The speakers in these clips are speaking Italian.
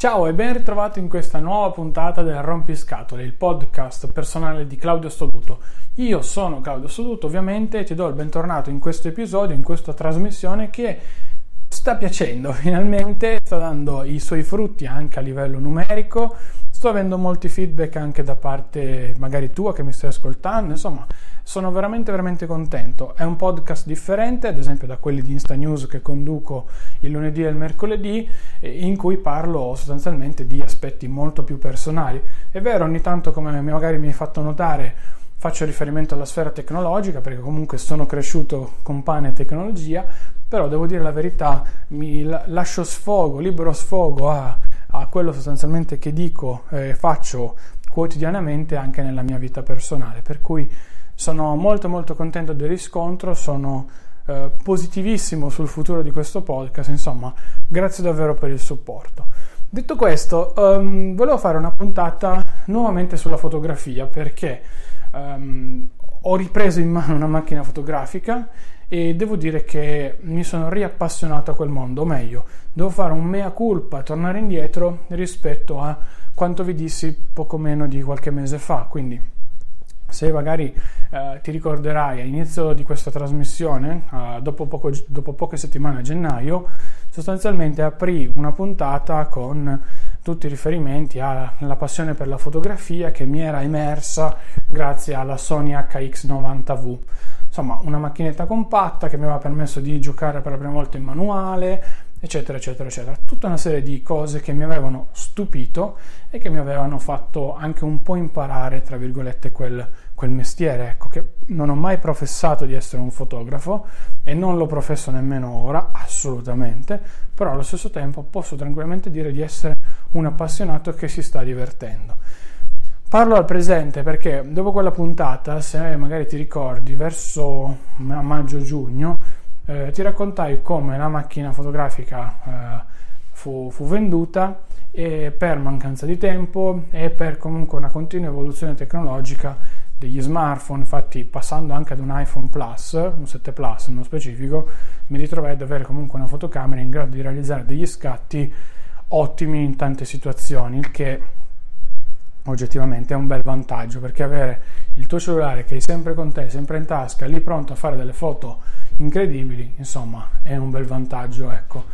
Ciao e ben ritrovato in questa nuova puntata del Rompiscatole, il podcast personale di Claudio Stoduto. Io sono Claudio Stoduto ovviamente e ti do il bentornato in questo episodio, in questa trasmissione che sta piacendo finalmente, sta dando i suoi frutti anche a livello numerico, sto avendo molti feedback anche da parte magari tua che mi stai ascoltando, insomma sono veramente veramente contento. È un podcast differente, ad esempio da quelli di Insta News che conduco il lunedì e il mercoledì, in cui parlo sostanzialmente di aspetti molto più personali. È vero, ogni tanto come magari mi hai fatto notare, faccio riferimento alla sfera tecnologica perché comunque sono cresciuto con pane e tecnologia, però devo dire la verità, mi lascio sfogo, libero sfogo a, a quello sostanzialmente che dico e faccio quotidianamente anche nella mia vita personale, per cui sono molto molto contento del riscontro, sono eh, positivissimo sul futuro di questo podcast, insomma, grazie davvero per il supporto. Detto questo, um, volevo fare una puntata nuovamente sulla fotografia perché um, ho ripreso in mano una macchina fotografica e devo dire che mi sono riappassionato a quel mondo, o meglio, devo fare un mea culpa, tornare indietro rispetto a quanto vi dissi poco meno di qualche mese fa, quindi se magari eh, ti ricorderai all'inizio di questa trasmissione, eh, dopo, poco, dopo, poche settimane a gennaio, sostanzialmente aprì una puntata con tutti i riferimenti alla passione per la fotografia che mi era emersa grazie alla Sony HX90V. Insomma, una macchinetta compatta che mi aveva permesso di giocare per la prima volta in manuale, eccetera, eccetera, eccetera. Tutta una serie di cose che mi avevano stupito e che mi avevano fatto anche un po' imparare, tra virgolette, quel, quel mestiere. Ecco, che non ho mai professato di essere un fotografo e non lo professo nemmeno ora, assolutamente, però allo stesso tempo posso tranquillamente dire di essere un appassionato che si sta divertendo. Parlo al presente perché dopo quella puntata, se magari ti ricordi, verso maggio-giugno, eh, ti raccontai come la macchina fotografica eh, fu, fu, venduta e per mancanza di tempo e per comunque una continua evoluzione tecnologica degli smartphone, infatti passando anche ad un iPhone Plus, un 7 Plus nello specifico, mi ritrovai ad avere comunque una fotocamera in grado di realizzare degli scatti ottimi in tante situazioni, il che oggettivamente è un bel vantaggio perché avere il tuo cellulare che hai sempre con te, sempre in tasca, lì pronto a fare delle foto incredibili, insomma, è un bel vantaggio, ecco.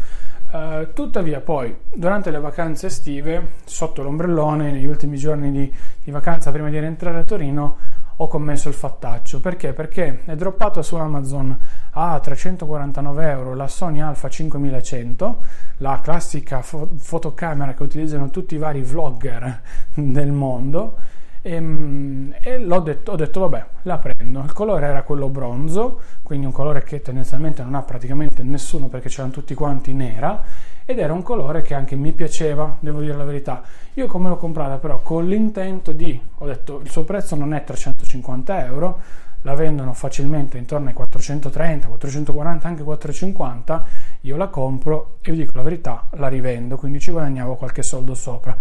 Uh, tuttavia poi durante le vacanze estive sotto l'ombrellone negli ultimi giorni di, di, vacanza prima di rientrare a Torino ho commesso il fattaccio. Perché? perché è droppato su Amazon a 349 euro la Sony Alpha 5100 la classica fo- fotocamera che utilizzano tutti i vari vlogger del mondo. E, ehm, e l'ho detto, ho detto vabbè la prendo. Il colore era quello bronzo quindi un colore che tendenzialmente non ha praticamente nessuno perché c'erano tutti quanti nera ed era un colore che anche mi piaceva devo dire la verità io come l'ho comprata però con l'intento di ho detto il suo prezzo non è 350 euro la vendono facilmente intorno ai 430, 440, anche 450, io la compro e vi dico la verità, la rivendo, quindi ci guadagnavo qualche soldo sopra.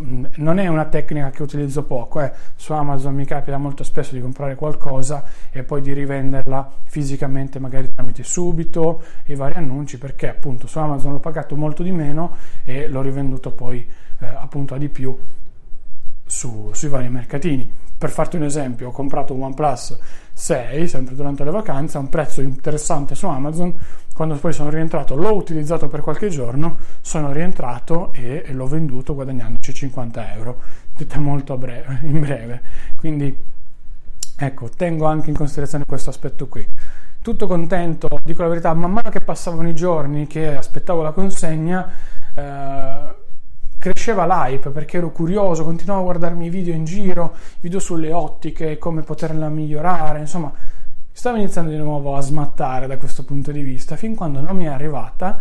Mm, non è una tecnica che utilizzo poco, eh. su Amazon mi capita molto spesso di comprare qualcosa e poi di rivenderla fisicamente magari tramite subito e vari annunci perché appunto su Amazon l'ho pagato molto di meno e l'ho rivenduto poi eh, appunto a di più su, sui vari mercatini. Per farti un esempio, ho comprato un OnePlus 6, sempre durante le vacanze, a un prezzo interessante su Amazon. Quando poi sono rientrato, l'ho utilizzato per qualche giorno, sono rientrato e, e l'ho venduto guadagnandoci 50 euro, detta molto breve, in breve. Quindi ecco, tengo anche in considerazione questo aspetto qui. Tutto contento, dico la verità, man mano che passavano i giorni che aspettavo la consegna, eh, cresceva l'hype perché ero curioso, continuavo a guardarmi i video in giro, video sulle ottiche, come poterla migliorare, insomma, stavo iniziando di nuovo a smattare da questo punto di vista, fin quando non mi è arrivata,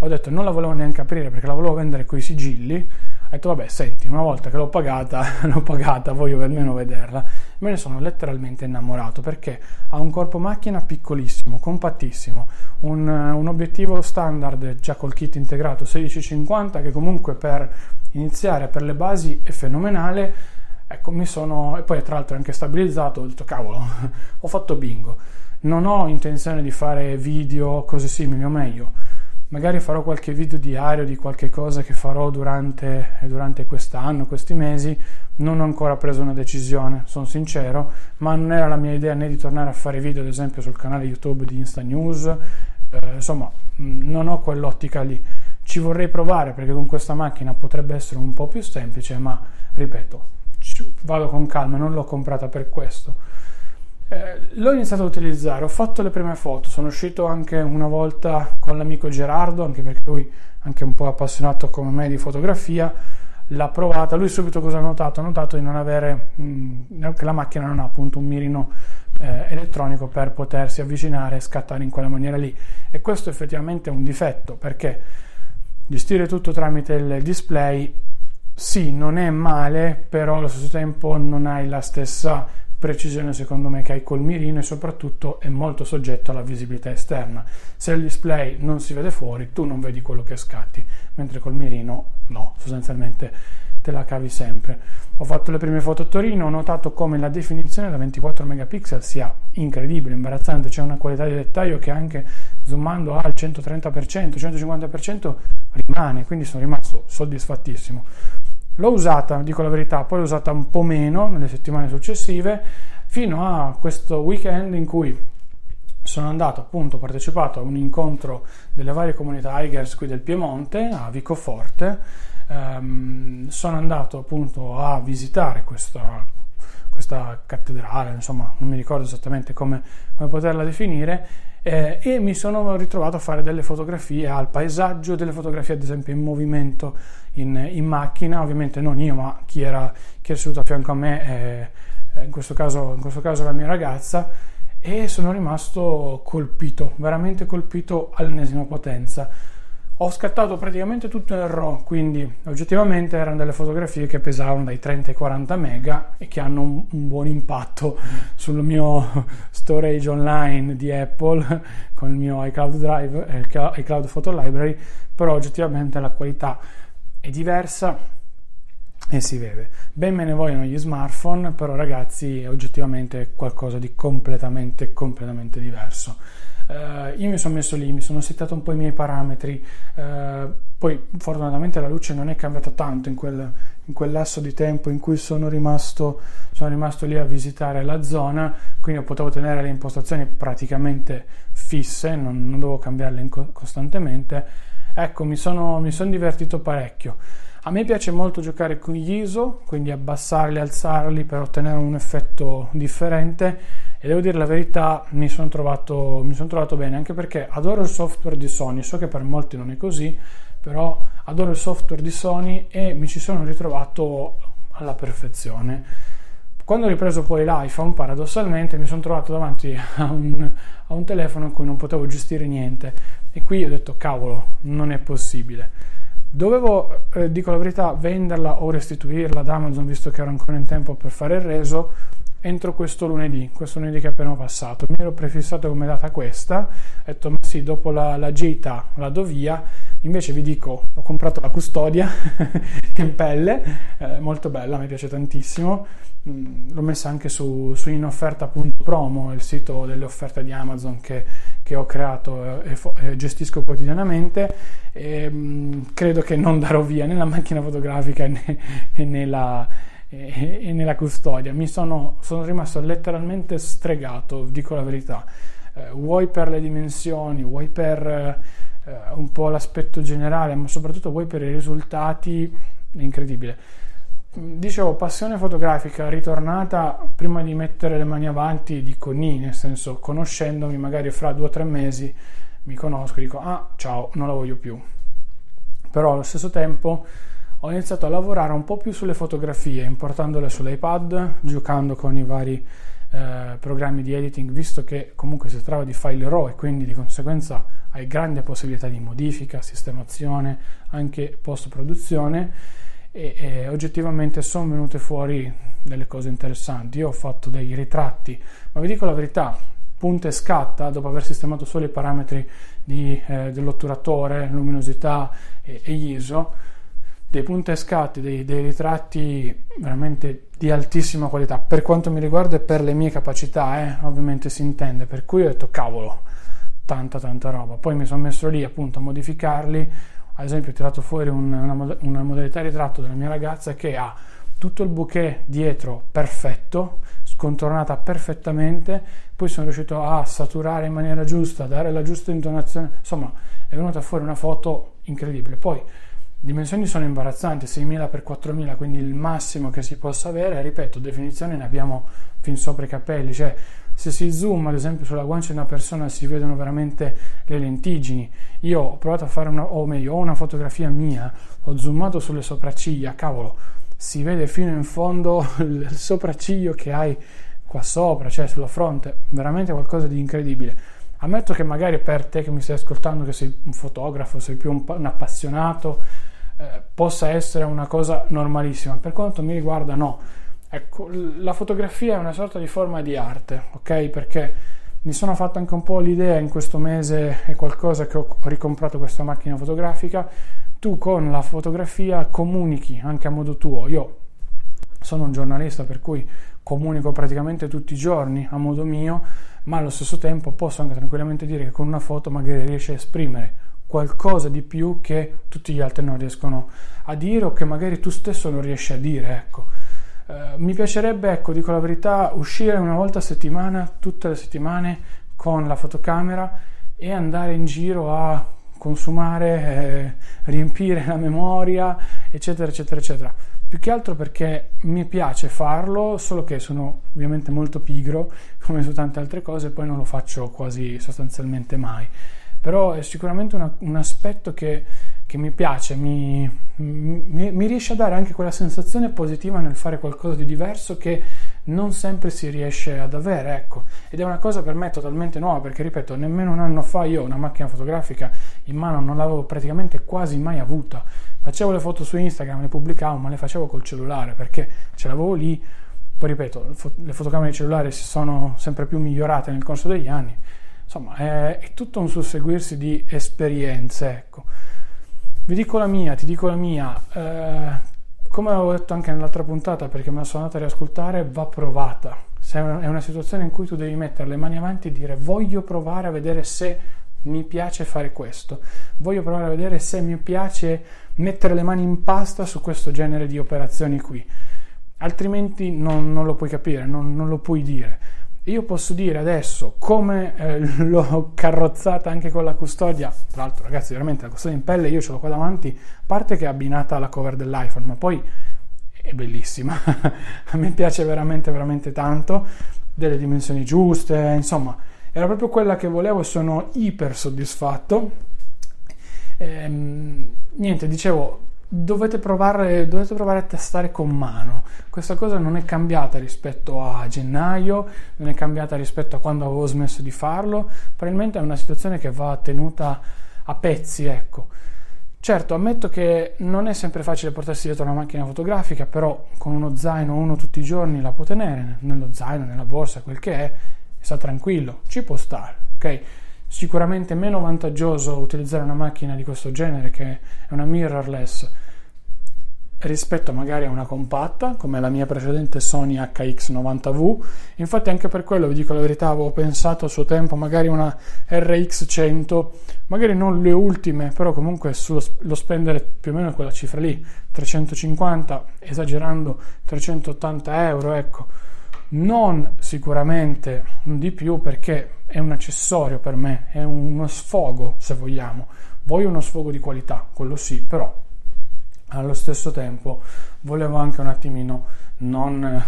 ho detto non la volevo neanche aprire perché la volevo vendere coi sigilli, ho detto vabbè senti una volta che l'ho pagata l'ho pagata voglio almeno vederla. Me ne sono letteralmente innamorato perché ha un corpo macchina piccolissimo compattissimo un, un obiettivo standard già col kit integrato 1650 che comunque per iniziare per le basi è fenomenale. Ecco mi sono e poi tra l'altro è anche stabilizzato ho detto cavolo ho fatto bingo. Non ho intenzione di fare video cose simili o meglio magari farò qualche video diario di qualche cosa che farò durante, durante quest'anno, questi mesi, non ho ancora preso una decisione, sono sincero, ma non era la mia idea né di tornare a fare video, ad esempio, sul canale YouTube di Insta News, eh, insomma, non ho quell'ottica lì. Ci vorrei provare perché con questa macchina potrebbe essere un po' più semplice, ma ripeto, vado con calma, non l'ho comprata per questo. Eh, l'ho iniziato a utilizzare, ho fatto le prime foto, sono uscito anche una volta con l'amico Gerardo, anche perché lui anche un po' appassionato come me di fotografia, l'ha provata, lui subito cosa ha notato? Ha notato di non avere, mh, mm, che la macchina non ha appunto un mirino eh, elettronico per potersi avvicinare e scattare in quella maniera lì e questo effettivamente è un difetto perché gestire tutto tramite il display sì, non è male, però allo stesso tempo non hai la stessa precisione secondo me che hai col mirino e soprattutto è molto soggetto alla visibilità esterna. Se il display non si vede fuori, tu non vedi quello che scatti, mentre col mirino no, sostanzialmente te la cavi sempre. Ho fatto le prime foto a Torino, ho notato come la definizione da 24 megapixel sia incredibile, imbarazzante, c'è una qualità di dettaglio che anche zoomando al 130%, 150% rimane, quindi sono rimasto soddisfattissimo. L'ho usata, dico la verità, poi l'ho usata un po' meno nelle settimane successive, fino a questo weekend in cui sono andato appunto, ho partecipato a un incontro delle varie comunità Higers qui del Piemonte, a Vicoforte, ehm, sono andato appunto a visitare questa, questa cattedrale, insomma non mi ricordo esattamente come, come poterla definire, eh, e mi sono ritrovato a fare delle fotografie al paesaggio, delle fotografie ad esempio in movimento in, in macchina, ovviamente non io ma chi era, chi era seduto a fianco a me, eh, in, questo caso, in questo caso la mia ragazza, e sono rimasto colpito, veramente colpito all'ennesima potenza. Ho scattato praticamente tutto in RAW, quindi oggettivamente erano delle fotografie che pesavano dai 30 ai 40 mega e che hanno un, un buon impatto sul mio storage online di Apple con il mio iCloud Drive e il iCloud Photo Library, però oggettivamente la qualità è diversa e si vede. Ben me ne vogliono gli smartphone, però ragazzi è oggettivamente qualcosa di completamente, completamente diverso. Uh, io mi sono messo lì, mi sono settato un po' i miei parametri, uh, poi fortunatamente la luce non è cambiata tanto in quel, in quel lasso di tempo in cui sono rimasto, sono rimasto lì a visitare la zona, quindi potevo tenere le impostazioni praticamente fisse, non, non dovevo cambiarle co- costantemente. Ecco, mi sono, mi sono divertito parecchio. A me piace molto giocare con gli ISO, quindi abbassarli, alzarli per ottenere un effetto differente e devo dire la verità, mi sono trovato, mi sono trovato bene, anche perché adoro il software di Sony, so che per molti non è così, però adoro il software di Sony e mi ci sono ritrovato alla perfezione. Quando ho ripreso poi l'iPhone, paradossalmente, mi sono trovato davanti a un, a un telefono in cui non potevo gestire niente e qui ho detto cavolo, non è possibile. Dovevo, eh, dico la verità, venderla o restituirla ad Amazon visto che ero ancora in tempo per fare il reso entro questo lunedì, questo lunedì che è appena passato. Mi ero prefissato come data questa, ho detto ma sì, dopo la, la gita la do via, invece vi dico, ho comprato la custodia in pelle, eh, molto bella, mi piace tantissimo, mm, l'ho messa anche su, su inofferta.promo, il sito delle offerte di Amazon che, che ho creato e, e, gestisco quotidianamente e mh, mm, credo che non darò via né la macchina fotografica né, né la e, e nella custodia. Mi sono, sono, rimasto letteralmente stregato, dico la verità. Eh, vuoi per le dimensioni, vuoi per eh, un po' l'aspetto generale, ma soprattutto vuoi per i risultati, è incredibile. Dicevo, passione fotografica ritornata prima di mettere le mani avanti, dico ni, nel senso conoscendomi magari fra due o tre mesi mi conosco dico ah ciao, non la voglio più. Però allo stesso tempo ho iniziato a lavorare un po' più sulle fotografie, importandole sull'iPad, giocando con i vari eh, programmi di editing, visto che comunque si tratta di file RAW e quindi di conseguenza hai grande possibilità di modifica, sistemazione, anche post produzione. E, e oggettivamente sono venute fuori delle cose interessanti. Io ho fatto dei ritratti, ma vi dico la verità, punta e scatta, dopo aver sistemato solo i parametri di, eh, dell'otturatore, luminosità e, e ISO, dei punta e scatti, dei, dei, ritratti veramente di altissima qualità. Per quanto mi riguarda e per le mie capacità, eh, ovviamente si intende. Per cui ho detto, cavolo, tanta tanta roba. Poi mi sono messo lì appunto a modificarli. Ad esempio ho tirato fuori un, una, una modalità ritratto della mia ragazza che ha tutto il bouquet dietro perfetto, scontornata perfettamente, poi sono riuscito a saturare in maniera giusta, dare la giusta intonazione, insomma è venuta fuori una foto incredibile. Poi dimensioni sono imbarazzanti, 6000x4000, quindi il massimo che si possa avere, ripeto, definizione ne abbiamo fin sopra i capelli, cioè se si zoom ad esempio sulla guancia di una persona si vedono veramente le lentiggini. Io ho provato a fare una, o meglio, ho una fotografia mia, ho zoomato sulle sopracciglia, cavolo, si vede fino in fondo il sopracciglio che hai qua sopra, cioè sulla fronte, veramente qualcosa di incredibile. Ammetto che magari per te che mi stai ascoltando, che sei un fotografo, sei più un, un appassionato, eh, possa essere una cosa normalissima. Per quanto mi riguarda, no. Ecco, la fotografia è una sorta di forma di arte, ok? Perché mi sono fatto anche un po' l'idea in questo mese, è qualcosa che ho ricomprato questa macchina fotografica, tu con la fotografia comunichi anche a modo tuo. Io sono un giornalista per cui comunico praticamente tutti i giorni a modo mio, ma allo stesso tempo posso anche tranquillamente dire che con una foto magari riesci a esprimere qualcosa di più che tutti gli altri non riescono a dire o che magari tu stesso non riesci a dire, ecco. Uh, mi piacerebbe, ecco, dico la verità, uscire una volta a settimana, tutte le settimane, con la fotocamera e andare in giro a consumare, eh, riempire la memoria, eccetera, eccetera, eccetera. Più che altro perché mi piace farlo, solo che sono ovviamente molto pigro, come su tante altre cose, poi non lo faccio quasi sostanzialmente mai. Però è sicuramente una, un aspetto che, che mi piace, mi, mi, mi riesce a dare anche quella sensazione positiva nel fare qualcosa di diverso che non sempre si riesce ad avere, ecco. Ed è una cosa per me totalmente nuova, perché ripeto, nemmeno un anno fa io una macchina fotografica in mano non l'avevo praticamente quasi mai avuta. Facevo le foto su Instagram, le pubblicavo, ma le facevo col cellulare perché ce l'avevo lì. Poi ripeto, le fotocamere di cellulare si sono sempre più migliorate nel corso degli anni. Insomma, è, è tutto un susseguirsi di esperienze, ecco. Vi dico la mia, ti dico la mia. Eh, come avevo detto anche nell'altra puntata, perché me la sono andata a riascoltare, va provata. Se è una situazione in cui tu devi mettere le mani avanti e dire voglio provare a vedere se mi piace fare questo, voglio provare a vedere se mi piace mettere le mani in pasta su questo genere di operazioni qui. Altrimenti non, non lo puoi capire, non, non lo puoi dire. Io posso dire adesso come eh, l'ho carrozzata anche con la custodia, tra l'altro ragazzi veramente la custodia in pelle io ce l'ho qua davanti, parte che è abbinata alla cover dell'iPhone, ma poi è bellissima, a me piace veramente veramente tanto, delle dimensioni giuste, insomma era proprio quella che volevo e sono iper soddisfatto. Ehm, niente, dicevo, dovete provare, dovete provare a testare con mano. Questa cosa non è cambiata rispetto a gennaio, non è cambiata rispetto a quando avevo smesso di farlo. Probabilmente è una situazione che va tenuta a pezzi, ecco. Certo, ammetto che non è sempre facile portarsi dietro una macchina fotografica, però con uno zaino uno tutti i giorni la può tenere, nello zaino, nella borsa, quel che è, sta tranquillo, ci può stare, ok? Sicuramente meno vantaggioso utilizzare una macchina di questo genere che è una mirrorless rispetto magari a una compatta come la mia precedente Sony HX90V infatti anche per quello vi dico la verità avevo pensato a suo tempo magari una RX100 magari non le ultime però comunque sullo lo spendere più o meno quella cifra lì 350 esagerando 380 euro ecco non sicuramente di più perché è un accessorio per me, è uno sfogo se vogliamo. Voglio uno sfogo di qualità, quello sì, però allo stesso tempo volevo anche un attimino non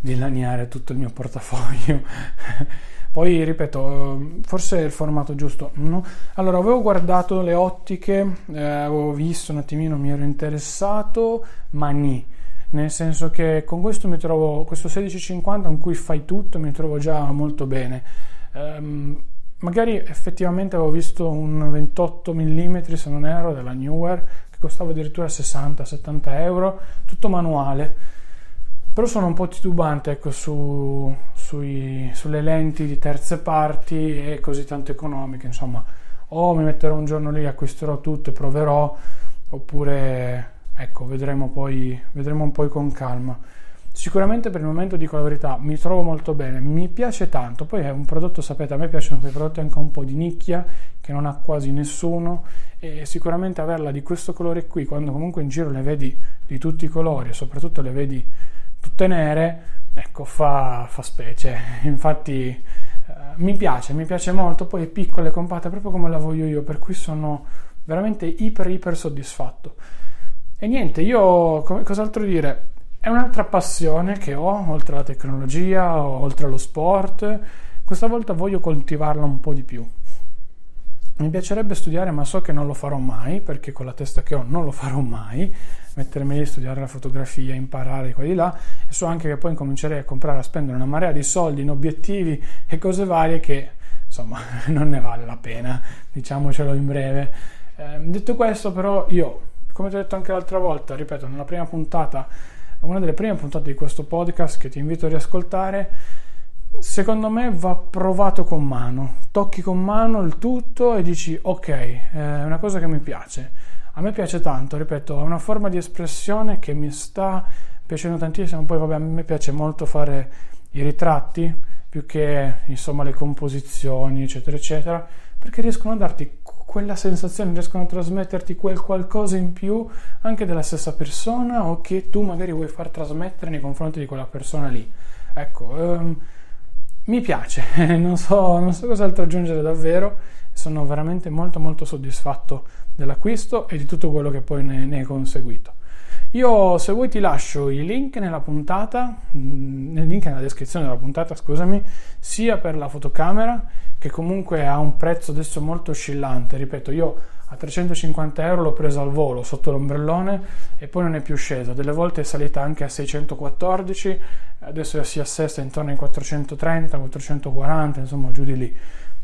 dilaniare tutto il mio portafoglio. Poi ripeto, forse è il formato giusto. No? Allora, avevo guardato le ottiche, eh, avevo visto un attimino, mi ero interessato, ma ni nel senso che con questo mi trovo, questo 1650 in cui fai tutto, mi trovo già molto bene. Um, magari effettivamente avevo visto un 28 mm se non ero della Newer che costava addirittura 60-70 euro, tutto manuale. Però sono un po' titubante ecco, su, sui, sulle lenti di terze parti e così tanto economiche, insomma, o mi metterò un giorno lì, acquisterò tutto e proverò, oppure ecco, vedremo poi, vedremo un po' con calma. Sicuramente per il momento dico la verità, mi trovo molto bene, mi piace tanto, poi è un prodotto, sapete, a me piacciono quei prodotti anche un po' di nicchia, che non ha quasi nessuno, e sicuramente averla di questo colore qui, quando comunque in giro le vedi di tutti i colori, e soprattutto le vedi tutte nere, ecco, fa, fa specie. Infatti eh, mi piace, mi piace molto, poi è piccola e compatta, proprio come la voglio io, per cui sono veramente iper iper soddisfatto. E niente, io come, cos'altro dire? È un'altra passione che ho, oltre alla tecnologia, oltre allo sport. Questa volta voglio coltivarla un po' di più. Mi piacerebbe studiare, ma so che non lo farò mai, perché con la testa che ho non lo farò mai, mettermi lì a studiare la fotografia, imparare qua di là, e so anche che poi comincerei a comprare, a spendere una marea di soldi in obiettivi e cose varie che, insomma, non ne vale la pena, diciamocelo in breve. Eh, detto questo, però, io, come ti ho detto anche l'altra volta, ripeto, nella prima puntata una delle prime puntate di questo podcast che ti invito a riascoltare. Secondo me va provato con mano, tocchi con mano il tutto e dici ok, è una cosa che mi piace. A me piace tanto, ripeto, è una forma di espressione che mi sta piacendo tantissimo. Poi, vabbè, a me piace molto fare i ritratti più che insomma le composizioni, eccetera, eccetera, perché riescono a darti quella sensazione, riescono a trasmetterti quel qualcosa in più anche della stessa persona o che tu magari vuoi far trasmettere nei confronti di quella persona lì. Ecco, um, mi piace, non so, non so cos'altro aggiungere davvero, sono veramente molto molto soddisfatto dell'acquisto e di tutto quello che poi ne, ne è conseguito. Io se vuoi ti lascio i link nella puntata, mm, nel link nella descrizione della puntata, scusami, sia per la fotocamera che comunque ha un prezzo adesso molto oscillante. Ripeto, io a 350 euro l'ho presa al volo sotto l'ombrellone e poi non è più scesa. Delle volte è salita anche a 614, adesso si assesta intorno ai 430, 440, insomma giù di lì.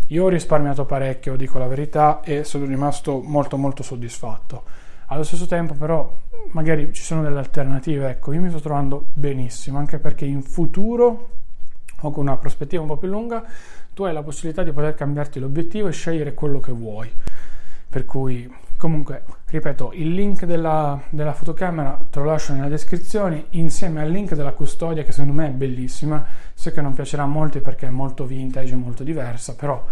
Io ho risparmiato parecchio, dico la verità, e sono rimasto molto molto soddisfatto. Allo stesso tempo però magari ci sono delle alternative, ecco, io mi sto trovando benissimo, anche perché in futuro o con una prospettiva un po' più lunga tu hai la possibilità di poter cambiarti l'obiettivo e scegliere quello che vuoi. Per cui, comunque, ripeto, il link della, della fotocamera te lo lascio nella descrizione insieme al link della custodia che secondo me è bellissima. So che non piacerà a molti perché è molto vintage, molto diversa, però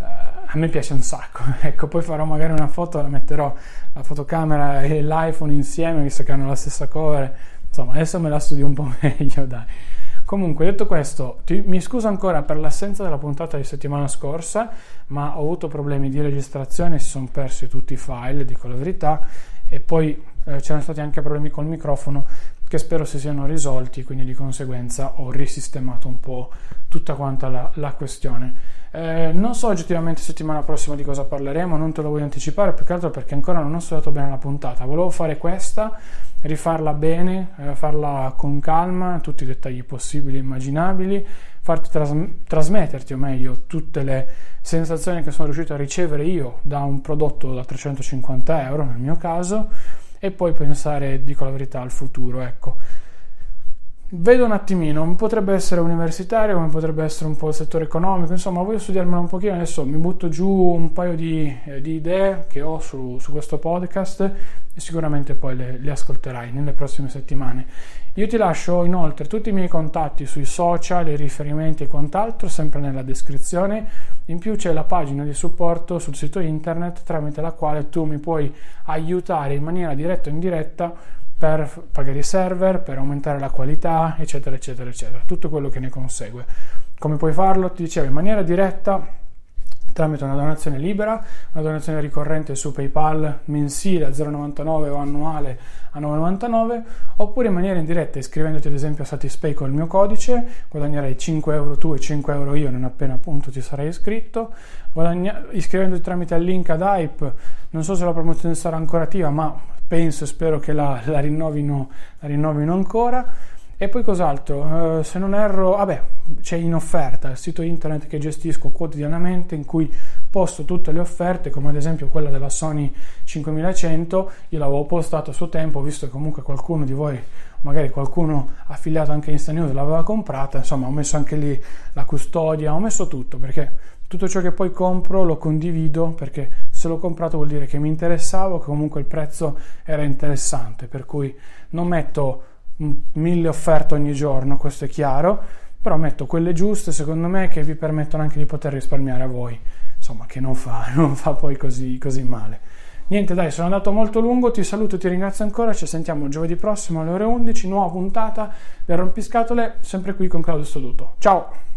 eh, a me piace un sacco. ecco, poi farò magari una foto, la metterò la fotocamera e l'iPhone insieme, visto che hanno la stessa cover. Insomma, adesso me la studio un po' meglio, dai. Comunque, detto questo, ti, mi scuso ancora per l'assenza della puntata di settimana scorsa, ma ho avuto problemi di registrazione, si sono persi tutti i file, dico la verità, e poi eh, c'erano stati anche problemi col microfono che spero si siano risolti, quindi di conseguenza ho risistemato un po' tutta quanta la, la questione. Eh, non so oggettivamente settimana prossima di cosa parleremo, non te lo voglio anticipare, più che altro perché ancora non ho studiato bene la puntata. Volevo fare questa, rifarla bene, eh, farla con calma, tutti i dettagli possibili e immaginabili, farti tras- trasmetterti, o meglio, tutte le sensazioni che sono riuscito a ricevere io da un prodotto da 350 euro nel mio caso, e poi pensare, dico la verità, al futuro, ecco. Vedo un attimino, potrebbe essere universitario, come potrebbe essere un po' il settore economico, insomma voglio studiarmelo un pochino, adesso mi butto giù un paio di, eh, di idee che ho su, su, questo podcast e sicuramente poi le, le ascolterai nelle prossime settimane. Io ti lascio inoltre tutti i miei contatti sui social, i riferimenti e quant'altro, sempre nella descrizione. In più c'è la pagina di supporto sul sito internet tramite la quale tu mi puoi aiutare in maniera diretta o indiretta per pagare i server, per aumentare la qualità, eccetera, eccetera, eccetera. Tutto quello che ne consegue. Come puoi farlo? Ti dicevo in maniera diretta tramite una donazione libera, una donazione ricorrente su PayPal mensile a 0,99 o annuale a 9,99 oppure in maniera indiretta iscrivendoti ad esempio a Satispay con il mio codice guadagnerai 5 euro tu e 5 euro io non appena appunto ti sarai iscritto Guadagna- iscrivendoti tramite il link ad Hype non so se la promozione sarà ancora attiva ma penso e spero che la, la, rinnovino, la rinnovino ancora. E poi cos'altro? Uh, se non erro, vabbè, c'è in offerta il sito internet che gestisco quotidianamente in cui posto tutte le offerte, come ad esempio quella della Sony 5100, io l'avevo postato a suo tempo, visto che comunque qualcuno di voi, magari qualcuno affiliato anche in Insta News l'aveva comprata, insomma ho messo anche lì la custodia, ho messo tutto perché tutto ciò che poi compro lo condivido perché se l'ho comprato vuol dire che mi interessava, che comunque il prezzo era interessante, per cui non metto mille offerte ogni giorno, questo è chiaro, però metto quelle giuste secondo me che vi permettono anche di poter risparmiare a voi, insomma che non fa, non fa poi così, così male. Niente dai, sono andato molto lungo, ti saluto, ti ringrazio ancora, ci sentiamo giovedì prossimo alle ore 11, nuova puntata del Rompiscatole, sempre qui con Claudio Stoduto. Ciao!